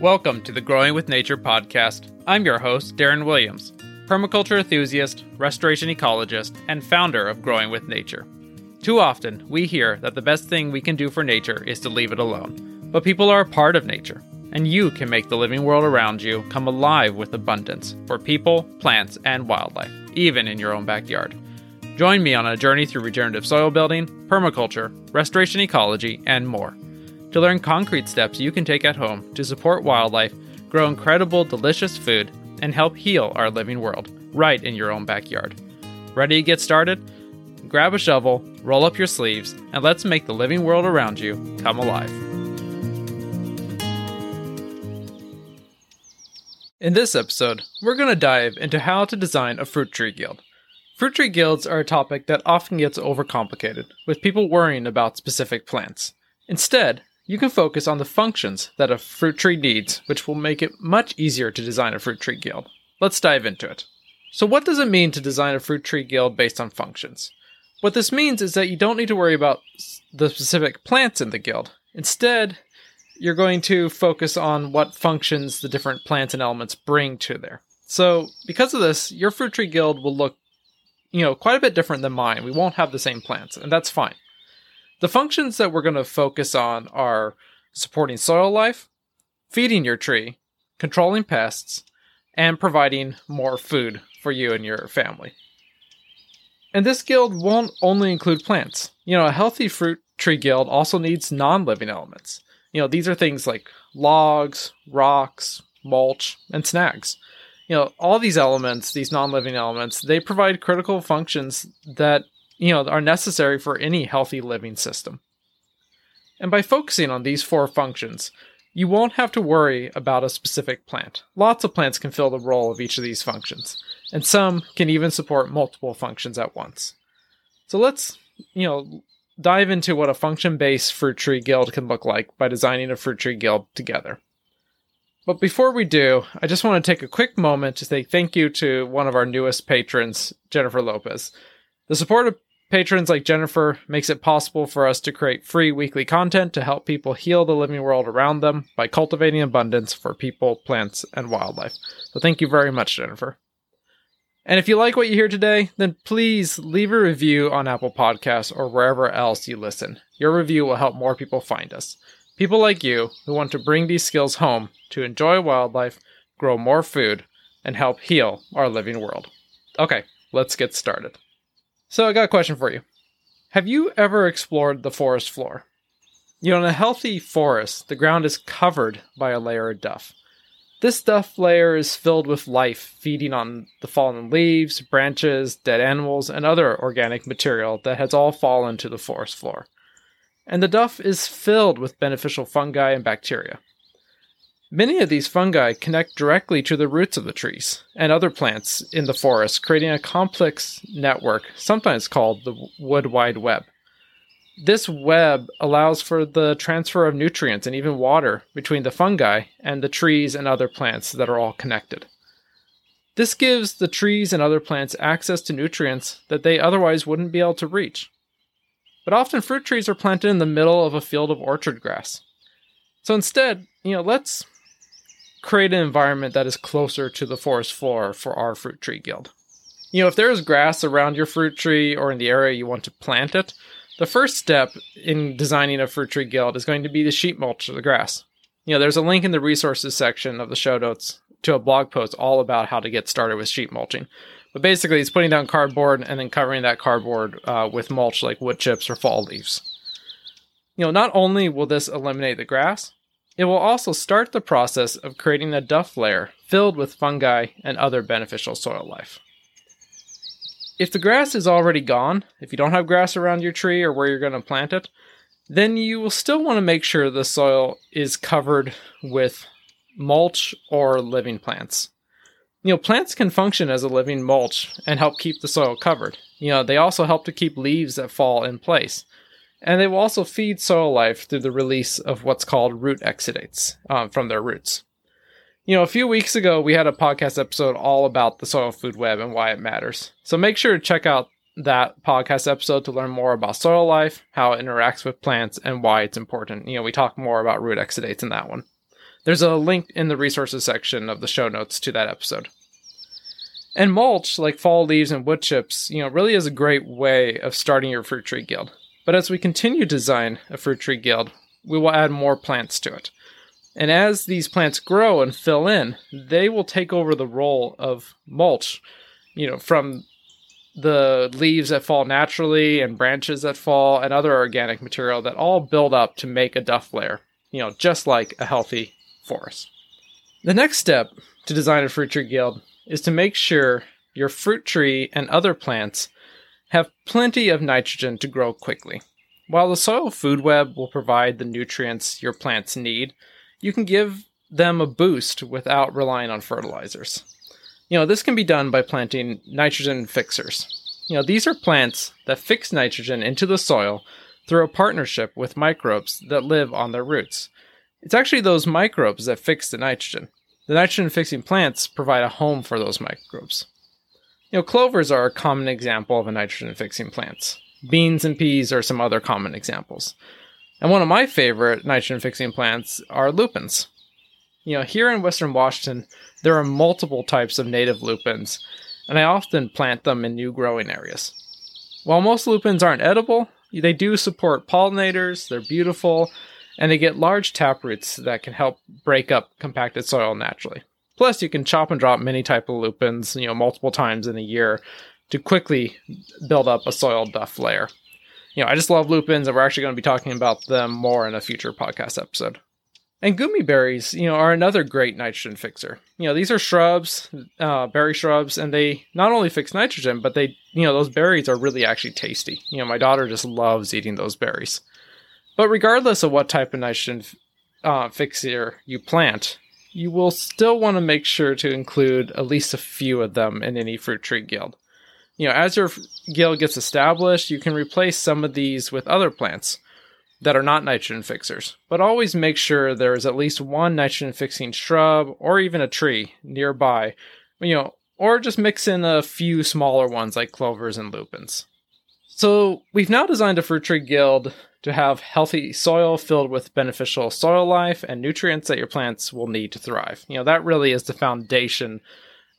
Welcome to the Growing with Nature podcast. I'm your host, Darren Williams, permaculture enthusiast, restoration ecologist, and founder of Growing with Nature. Too often, we hear that the best thing we can do for nature is to leave it alone. But people are a part of nature, and you can make the living world around you come alive with abundance for people, plants, and wildlife, even in your own backyard. Join me on a journey through regenerative soil building, permaculture, restoration ecology, and more to learn concrete steps you can take at home to support wildlife, grow incredible, delicious food, and help heal our living world right in your own backyard. Ready to get started? Grab a shovel, roll up your sleeves, and let's make the living world around you come alive. In this episode, we're going to dive into how to design a fruit tree guild. Fruit tree guilds are a topic that often gets overcomplicated, with people worrying about specific plants. Instead, you can focus on the functions that a fruit tree needs, which will make it much easier to design a fruit tree guild. Let's dive into it. So, what does it mean to design a fruit tree guild based on functions? What this means is that you don't need to worry about the specific plants in the guild. Instead, you're going to focus on what functions the different plants and elements bring to there. So, because of this, your fruit tree guild will look, you know, quite a bit different than mine. We won't have the same plants, and that's fine. The functions that we're going to focus on are supporting soil life, feeding your tree, controlling pests, and providing more food for you and your family. And this guild won't only include plants. You know, a healthy fruit tree guild also needs non living elements. You know, these are things like logs, rocks, mulch, and snags. You know, all these elements, these non living elements, they provide critical functions that you know, are necessary for any healthy living system. And by focusing on these four functions, you won't have to worry about a specific plant. Lots of plants can fill the role of each of these functions, and some can even support multiple functions at once. So let's, you know, dive into what a function-based fruit tree guild can look like by designing a fruit tree guild together. But before we do, I just want to take a quick moment to say thank you to one of our newest patrons, Jennifer Lopez. The support of Patrons like Jennifer makes it possible for us to create free weekly content to help people heal the living world around them by cultivating abundance for people, plants, and wildlife. So thank you very much, Jennifer. And if you like what you hear today, then please leave a review on Apple Podcasts or wherever else you listen. Your review will help more people find us. People like you who want to bring these skills home to enjoy wildlife, grow more food, and help heal our living world. Okay, let's get started. So I got a question for you. Have you ever explored the forest floor? You know, in a healthy forest, the ground is covered by a layer of duff. This duff layer is filled with life, feeding on the fallen leaves, branches, dead animals, and other organic material that has all fallen to the forest floor. And the duff is filled with beneficial fungi and bacteria. Many of these fungi connect directly to the roots of the trees and other plants in the forest, creating a complex network, sometimes called the wood wide web. This web allows for the transfer of nutrients and even water between the fungi and the trees and other plants that are all connected. This gives the trees and other plants access to nutrients that they otherwise wouldn't be able to reach. But often fruit trees are planted in the middle of a field of orchard grass. So instead, you know, let's create an environment that is closer to the forest floor for our fruit tree guild. You know, if there is grass around your fruit tree or in the area you want to plant it, the first step in designing a fruit tree guild is going to be the sheet mulch of the grass. You know, there's a link in the resources section of the show notes to a blog post all about how to get started with sheet mulching. But basically, it's putting down cardboard and then covering that cardboard uh, with mulch like wood chips or fall leaves. You know, not only will this eliminate the grass, it will also start the process of creating a duff layer filled with fungi and other beneficial soil life. If the grass is already gone, if you don't have grass around your tree or where you're going to plant it, then you will still want to make sure the soil is covered with mulch or living plants. You know, plants can function as a living mulch and help keep the soil covered. You know, they also help to keep leaves that fall in place and they will also feed soil life through the release of what's called root exudates um, from their roots. You know, a few weeks ago, we had a podcast episode all about the soil food web and why it matters. So make sure to check out that podcast episode to learn more about soil life, how it interacts with plants, and why it's important. You know, we talk more about root exudates in that one. There's a link in the resources section of the show notes to that episode. And mulch, like fall leaves and wood chips, you know, really is a great way of starting your fruit tree guild. But as we continue to design a fruit tree guild, we will add more plants to it. And as these plants grow and fill in, they will take over the role of mulch, you know, from the leaves that fall naturally and branches that fall and other organic material that all build up to make a duff layer, you know, just like a healthy forest. The next step to design a fruit tree guild is to make sure your fruit tree and other plants have plenty of nitrogen to grow quickly. While the soil food web will provide the nutrients your plants need, you can give them a boost without relying on fertilizers. You know, this can be done by planting nitrogen fixers. You know, these are plants that fix nitrogen into the soil through a partnership with microbes that live on their roots. It's actually those microbes that fix the nitrogen. The nitrogen fixing plants provide a home for those microbes. You know, clovers are a common example of a nitrogen fixing plants. Beans and peas are some other common examples. And one of my favorite nitrogen fixing plants are lupins. You know, here in Western Washington, there are multiple types of native lupins, and I often plant them in new growing areas. While most lupins aren't edible, they do support pollinators, they're beautiful, and they get large taproots that can help break up compacted soil naturally. Plus, you can chop and drop many type of lupins, you know, multiple times in a year to quickly build up a soil duff layer. You know, I just love lupins, and we're actually going to be talking about them more in a future podcast episode. And goumi berries, you know, are another great nitrogen fixer. You know, these are shrubs, uh, berry shrubs, and they not only fix nitrogen, but they, you know, those berries are really actually tasty. You know, my daughter just loves eating those berries. But regardless of what type of nitrogen uh, fixer you plant, you will still want to make sure to include at least a few of them in any fruit tree guild. You know, as your guild gets established, you can replace some of these with other plants that are not nitrogen fixers, but always make sure there is at least one nitrogen fixing shrub or even a tree nearby, you know, or just mix in a few smaller ones like clovers and lupins. So, we've now designed a fruit tree guild to have healthy soil filled with beneficial soil life and nutrients that your plants will need to thrive. You know, that really is the foundation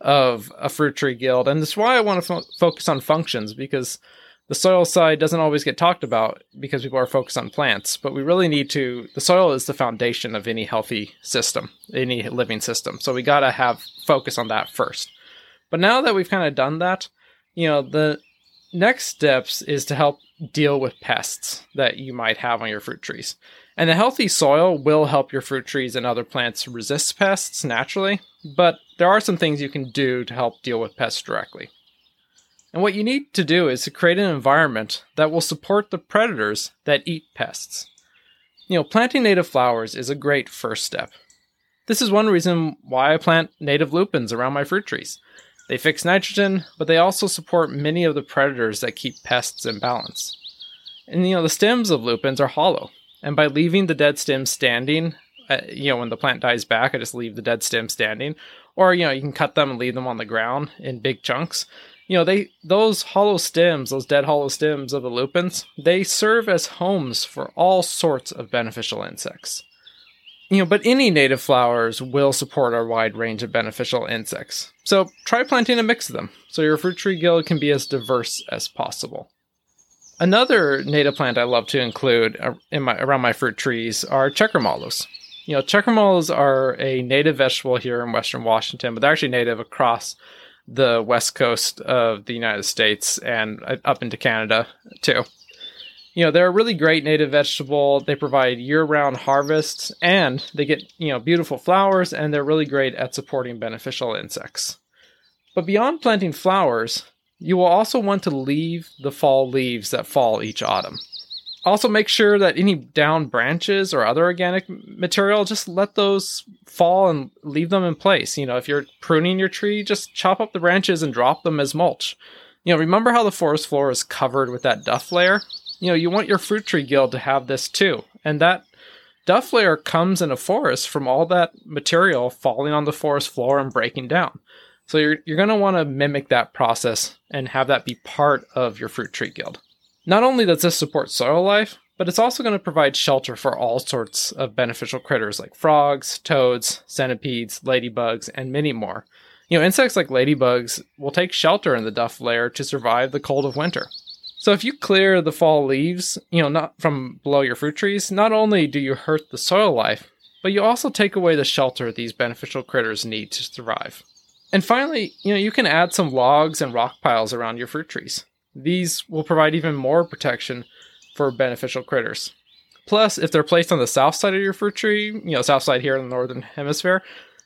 of a fruit tree guild. And that's why I want to fo- focus on functions because the soil side doesn't always get talked about because people are focused on plants, but we really need to. The soil is the foundation of any healthy system, any living system. So we got to have focus on that first. But now that we've kind of done that, you know, the next steps is to help deal with pests that you might have on your fruit trees. And a healthy soil will help your fruit trees and other plants resist pests naturally, but there are some things you can do to help deal with pests directly. And what you need to do is to create an environment that will support the predators that eat pests. You know, planting native flowers is a great first step. This is one reason why I plant native lupins around my fruit trees. They fix nitrogen, but they also support many of the predators that keep pests in balance. And you know, the stems of lupins are hollow, and by leaving the dead stems standing, uh, you know, when the plant dies back, I just leave the dead stem standing, or you know, you can cut them and leave them on the ground in big chunks. You know, they those hollow stems, those dead hollow stems of the lupins, they serve as homes for all sorts of beneficial insects. You know, but any native flowers will support our wide range of beneficial insects. So try planting a mix of them so your fruit tree guild can be as diverse as possible. Another native plant I love to include uh, in my, around my fruit trees are checker mallows. You know, checker mallows are a native vegetable here in Western Washington, but they're actually native across the west coast of the United States and uh, up into Canada too you know, they're a really great native vegetable. They provide year-round harvests and they get, you know, beautiful flowers and they're really great at supporting beneficial insects. But beyond planting flowers, you will also want to leave the fall leaves that fall each autumn. Also make sure that any down branches or other organic material, just let those fall and leave them in place. You know, if you're pruning your tree, just chop up the branches and drop them as mulch. You know, remember how the forest floor is covered with that duff layer? You know, you want your fruit tree guild to have this too. And that duff layer comes in a forest from all that material falling on the forest floor and breaking down. So you're you're going to want to mimic that process and have that be part of your fruit tree guild. Not only does this support soil life, but it's also going to provide shelter for all sorts of beneficial critters like frogs, toads, centipedes, ladybugs, and many more. You know, insects like ladybugs will take shelter in the duff layer to survive the cold of winter. So if you clear the fall leaves, you know, not from below your fruit trees, not only do you hurt the soil life, but you also take away the shelter these beneficial critters need to survive. And finally, you know, you can add some logs and rock piles around your fruit trees. These will provide even more protection for beneficial critters. Plus, if they're placed on the south side of your fruit tree, you know, south side here in the northern hemisphere,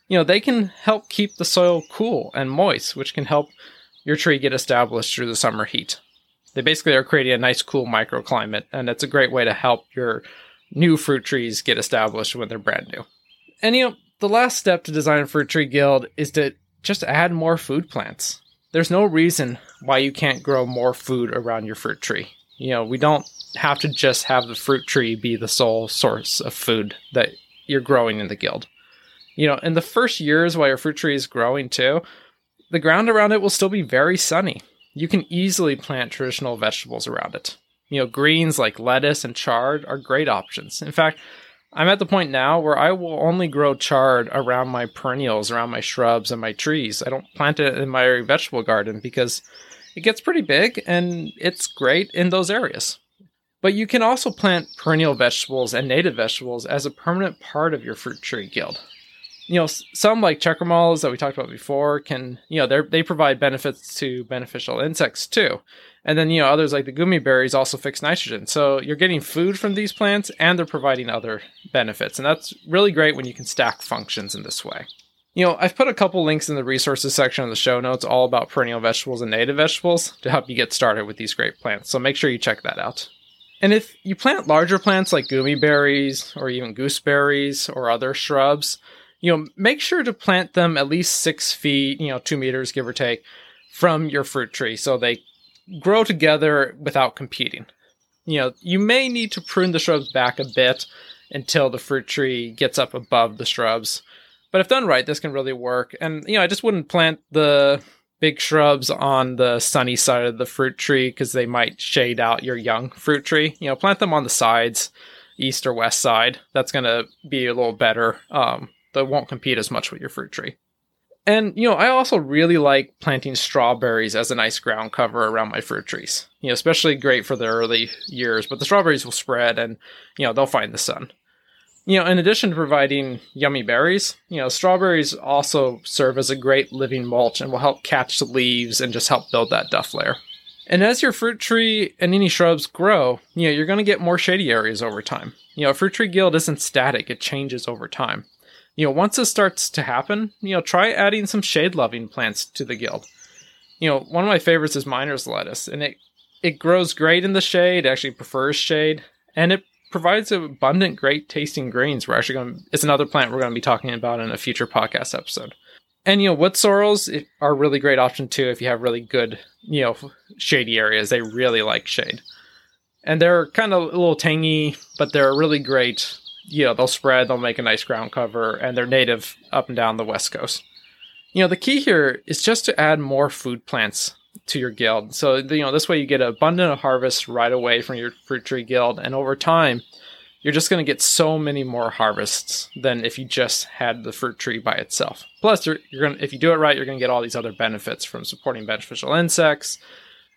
you know, they can help keep the soil cool and moist, which can help your tree get established through the summer heat. They basically are creating a nice, cool microclimate, and it's a great way to help your new fruit trees get established when they're brand new. And you know, the last step to design a fruit tree guild is to just add more food plants. There's no reason why you can't grow more food around your fruit tree. You know, we don't have to just have the fruit tree be the sole source of food that you're growing in the guild. You know, in the first years while your fruit tree is growing too, the ground around it will still be very sunny you can easily plant traditional vegetables around it. You know, greens like lettuce and chard are great options. In fact, I'm at the point now where I will only grow chard around my perennials, around my shrubs and my trees. I don't plant it in my vegetable garden because it gets pretty big and it's great in those areas. But you can also plant perennial vegetables and native vegetables as a permanent part of your fruit tree guild you know, some like checker mallows that we talked about before can, you know, they they provide benefits to beneficial insects too. And then, you know, others like the goumi berries also fix nitrogen. So you're getting food from these plants and they're providing other benefits. And that's really great when you can stack functions in this way. You know, I've put a couple links in the resources section of the show notes all about perennial vegetables and native vegetables to help you get started with these great plants. So make sure you check that out. And if you plant larger plants like goumi berries or even gooseberries or other shrubs, you know, make sure to plant them at least six feet, you know, two meters, give or take, from your fruit tree so they grow together without competing. You know, you may need to prune the shrubs back a bit until the fruit tree gets up above the shrubs. But if done right, this can really work. And, you know, I just wouldn't plant the big shrubs on the sunny side of the fruit tree because they might shade out your young fruit tree. You know, plant them on the sides, east or west side. That's going to be a little better um, that won't compete as much with your fruit tree. And, you know, I also really like planting strawberries as a nice ground cover around my fruit trees. You know, especially great for the early years, but the strawberries will spread and, you know, they'll find the sun. You know, in addition to providing yummy berries, you know, strawberries also serve as a great living mulch and will help catch the leaves and just help build that duff layer. And as your fruit tree and any shrubs grow, you know, you're going to get more shady areas over time. You know, a fruit tree guild isn't static, it changes over time you know, once this starts to happen, you know, try adding some shade loving plants to the guild. You know, one of my favorites is miner's lettuce, and it it grows great in the shade, actually prefers shade, and it provides abundant, great tasting greens. We're actually going to, it's another plant we're going to be talking about in a future podcast episode. And, you know, wood sorrels are a really great option too if you have really good, you know, shady areas. They really like shade. And they're kind of a little tangy, but they're really great you know, they'll spread, they'll make a nice ground cover, and they're native up and down the west coast. You know, the key here is just to add more food plants to your guild. So, you know, this way you get abundant harvest right away from your fruit tree guild, and over time, you're just going to get so many more harvests than if you just had the fruit tree by itself. Plus, you're, you're going if you do it right, you're going to get all these other benefits from supporting beneficial insects,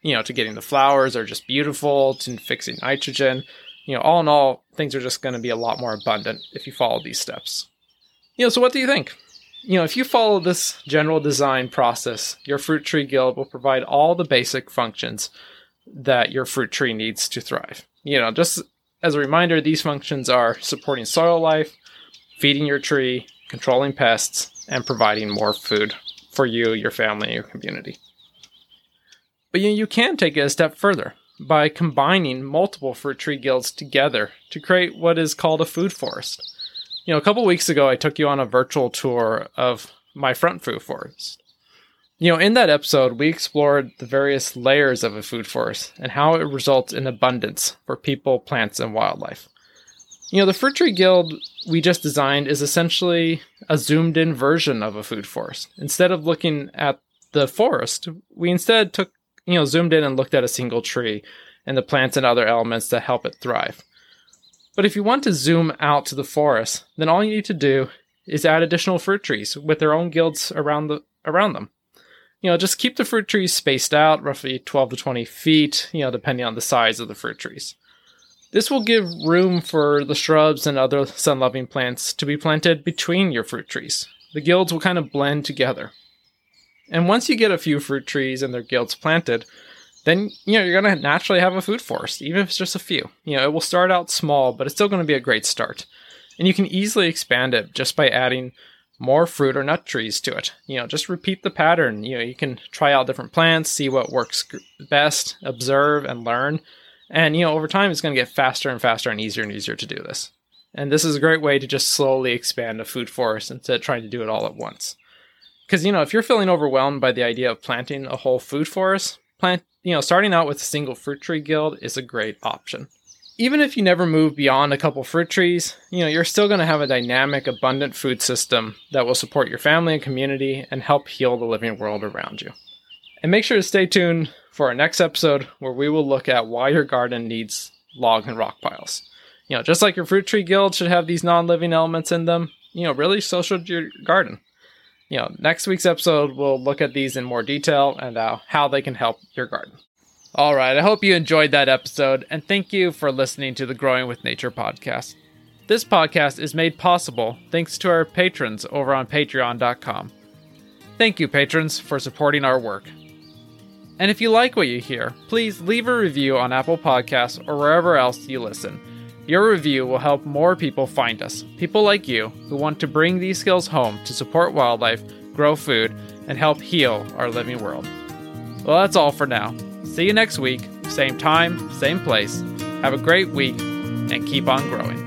you know, to getting the flowers are just beautiful, to fixing nitrogen you know, all in all, things are just going to be a lot more abundant if you follow these steps. You know, so what do you think? You know, if you follow this general design process, your fruit tree guild will provide all the basic functions that your fruit tree needs to thrive. You know, just as a reminder, these functions are supporting soil life, feeding your tree, controlling pests, and providing more food for you, your family, and your community. But you, know, you can take it a step further by combining multiple fruit tree guilds together to create what is called a food forest. You know, a couple weeks ago, I took you on a virtual tour of my front food forest. You know, in that episode, we explored the various layers of a food forest and how it results in abundance for people, plants, and wildlife. You know, the Fruit Tree Guild we just designed is essentially a zoomed in version of a food forest. Instead of looking at the forest, we instead took you know, zoomed in and looked at a single tree and the plants and other elements that help it thrive. But if you want to zoom out to the forest, then all you need to do is add additional fruit trees with their own guilds around the around them. You know, just keep the fruit trees spaced out, roughly 12 to 20 feet, you know, depending on the size of the fruit trees. This will give room for the shrubs and other sun loving plants to be planted between your fruit trees. The guilds will kind of blend together. And once you get a few fruit trees and their guilds planted, then you know you're going to naturally have a food forest, even if it's just a few. You know, it will start out small, but it's still going to be a great start. And you can easily expand it just by adding more fruit or nut trees to it. You know, just repeat the pattern. You know, you can try out different plants, see what works best, observe and learn. And you know, over time it's going to get faster and faster and easier and easier to do this. And this is a great way to just slowly expand a food forest instead of trying to do it all at once. Because you know, if you're feeling overwhelmed by the idea of planting a whole food forest, plant, you know, starting out with a single fruit tree guild is a great option. Even if you never move beyond a couple fruit trees, you know, you're still going to have a dynamic, abundant food system that will support your family and community and help heal the living world around you. And make sure to stay tuned for our next episode where we will look at why your garden needs log and rock piles. You know, just like your fruit tree guild should have these non-living elements in them, you know, really so should your garden. You know, next week's episode we'll look at these in more detail and uh, how they can help your garden. All right, I hope you enjoyed that episode, and thank you for listening to the Growing with Nature podcast. This podcast is made possible thanks to our patrons over on patreon.com. Thank you, patrons, for supporting our work. And if you like what you hear, please leave a review on Apple Podcasts or wherever else you listen. Your review will help more people find us, people like you who want to bring these skills home to support wildlife, grow food, and help heal our living world. Well, that's all for now. See you next week, same time, same place. Have a great week, and keep on growing.